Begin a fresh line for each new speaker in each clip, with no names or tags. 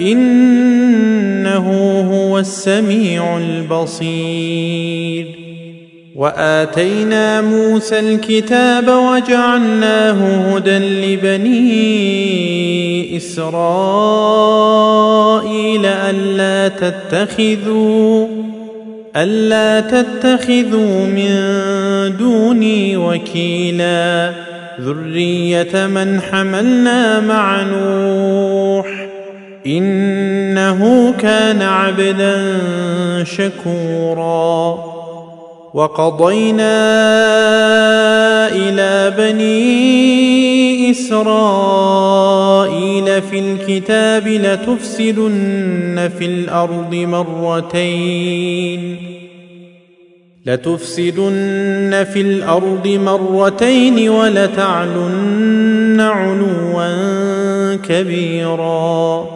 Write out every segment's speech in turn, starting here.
إنه هو السميع البصير. وآتينا موسى الكتاب وجعلناه هدى لبني إسرائيل ألا تتخذوا ألا تتخذوا من دوني وكيلا. ذرية من حملنا مع نوح. إنه كان عبدا شكورا. وقضينا إلى بني إسرائيل في الكتاب لتفسدن في الأرض مرتين. لتفسدن في الأرض مرتين ولتعلن علوا كبيرا.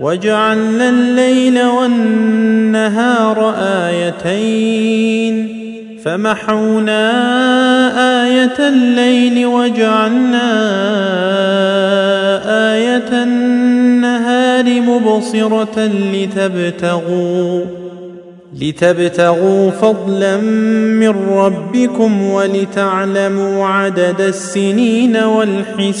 وجعلنا الليل والنهار آيتين. فمحونا آية الليل وجعلنا آية النهار مبصرة لتبتغوا لتبتغوا فضلا من ربكم ولتعلموا عدد السنين والحساب.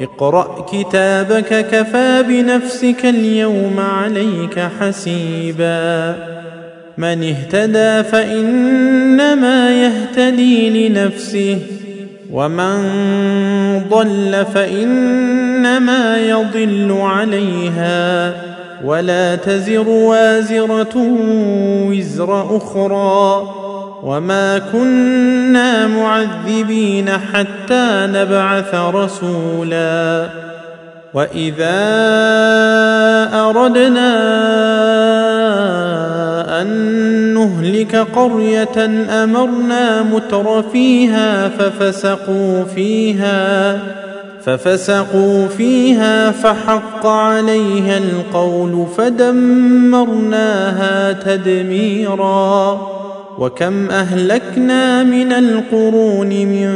اقرأ كتابك كفى بنفسك اليوم عليك حسيبا. من اهتدى فإنما يهتدي لنفسه ومن ضل فإنما يضل عليها. ولا تزر وازرة وزر أخرى. وما كنا معذبين حتى نبعث رسولا واذا اردنا ان نهلك قريه امرنا متر فيها ففسقوا فيها ففسقوا فيها فحق عليها القول فدمرناها تدميرا وكم أهلكنا من القرون من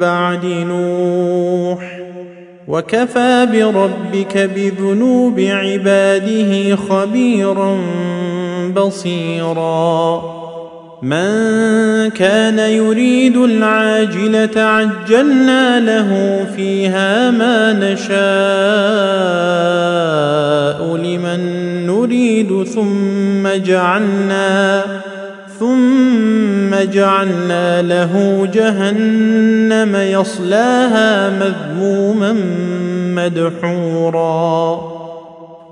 بعد نوح وكفى بربك بذنوب عباده خبيرا بصيرا. من كان يريد العاجلة عجلنا له فيها ما نشاء لمن نريد ثم جعلنا ثم جعلنا له جهنم يصلاها مذموما مدحورا.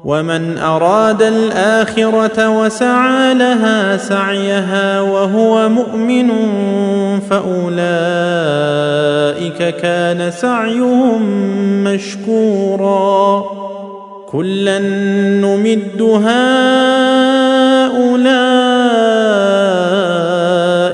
ومن أراد الآخرة وسعى لها سعيها وهو مؤمن فأولئك كان سعيهم مشكورا. كلا نمد هؤلاء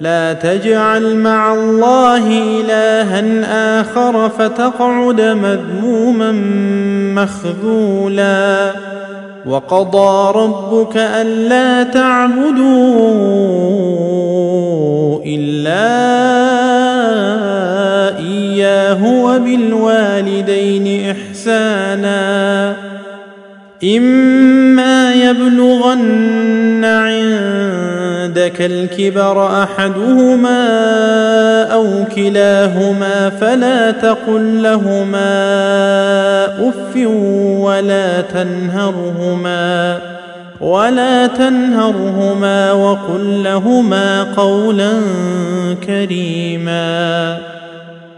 لا تجعل مع الله إلها آخر فتقعد مذموما مخذولا. وقضى ربك ألا تعبدوا إلا إياه وبالوالدين إحسانا. إما يبلغن عندك الكبر أحدهما أو كلاهما فلا تقل لهما أف ولا تنهرهما ولا تنهرهما وقل لهما قولا كريما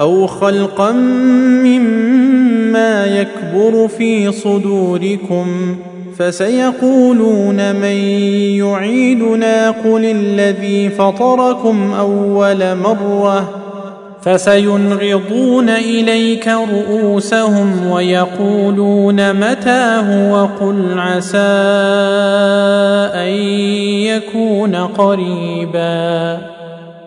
أو خلقا مما يكبر في صدوركم فسيقولون من يعيدنا قل الذي فطركم أول مرة فسينغضون إليك رؤوسهم ويقولون متى هو قل عسى أن يكون قريبا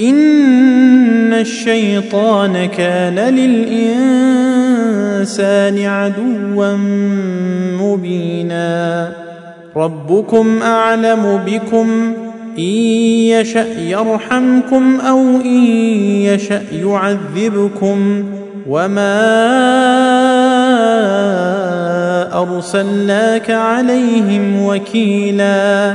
ان الشيطان كان للانسان عدوا مبينا. ربكم اعلم بكم ان يشا يرحمكم أو ان يشا يعذبكم وما ارسلناك عليهم وكيلا.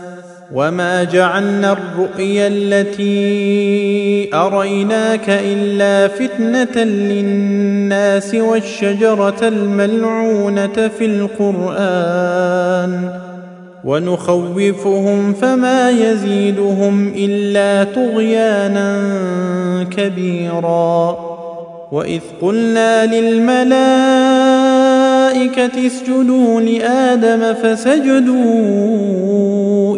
وما جعلنا الرؤيا التي اريناك الا فتنه للناس والشجره الملعونه في القران ونخوفهم فما يزيدهم الا طغيانا كبيرا واذ قلنا للملائكه اسجدوا لادم فسجدوا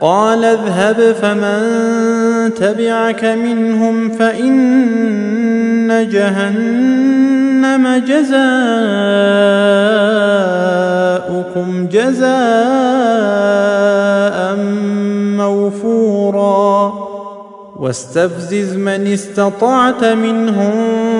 قال اذهب فمن تبعك منهم فإن جهنم جزاؤكم جزاء موفورا. واستفزز من استطعت منهم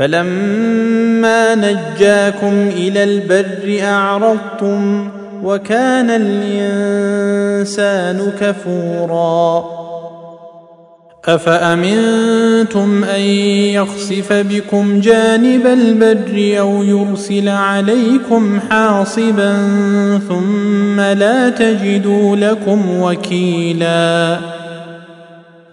فلما نجاكم إلى البر أعرضتم وكان الإنسان كفورا. أفأمنتم أن يخسف بكم جانب البر أو يرسل عليكم حاصبا ثم لا تجدوا لكم وكيلا؟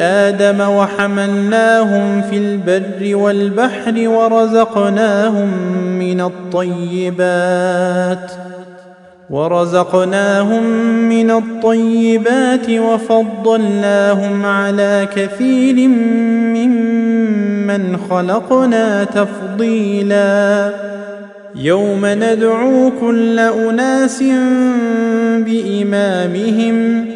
آدم وحملناهم في البر والبحر ورزقناهم من الطيبات ورزقناهم من الطيبات وفضلناهم على كثير ممن خلقنا تفضيلا. يوم ندعو كل أناس بإمامهم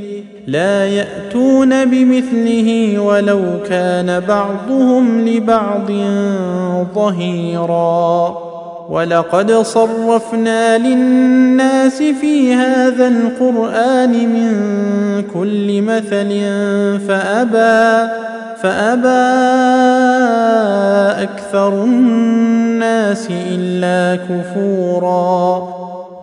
لا يأتون بمثله ولو كان بعضهم لبعض ظهيرا. ولقد صرفنا للناس في هذا القرآن من كل مثل فأبى فأبى أكثر الناس إلا كفورا.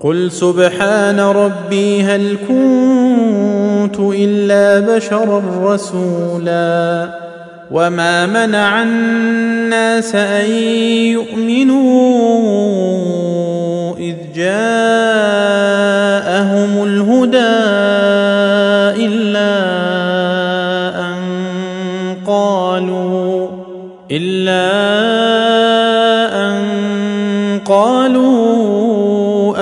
قل سبحان ربي هل كنت الا بشرا رسولا وما منع الناس ان يؤمنوا اذ جاءهم الهدى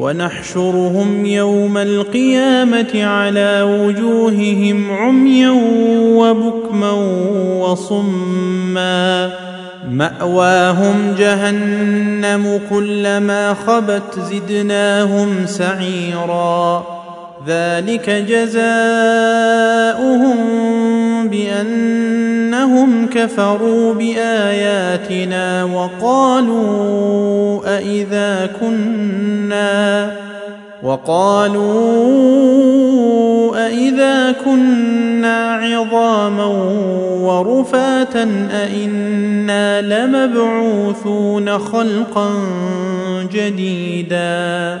ونحشرهم يوم القيامة على وجوههم عميا وبكما وصما. مأواهم جهنم كلما خبت زدناهم سعيرا. ذلك جزاؤهم بأنهم كفروا بآياتنا وقالوا أإذا كنا وقالوا أإذا كنا عظاما ورفاتا أإنا لمبعوثون خلقا جديدا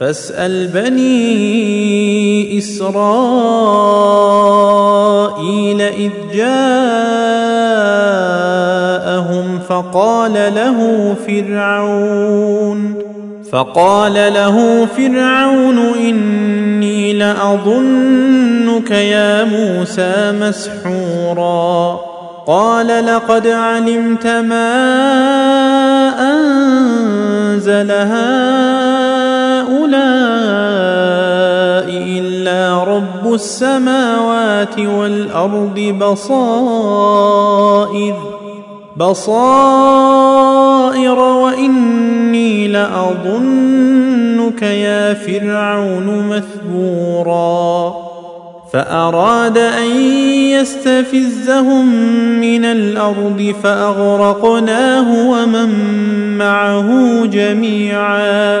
فاسأل بني إسرائيل إذ جاءهم فقال له فرعون فقال له فرعون إني لأظنك يا موسى مسحورا. قال لقد علمت ما أنزل هؤلاء إلا رب السماوات والأرض بصائر بصائر وإني لأظنك يا فرعون مثبوراً فأراد أن يستفزهم من الأرض فأغرقناه ومن معه جميعا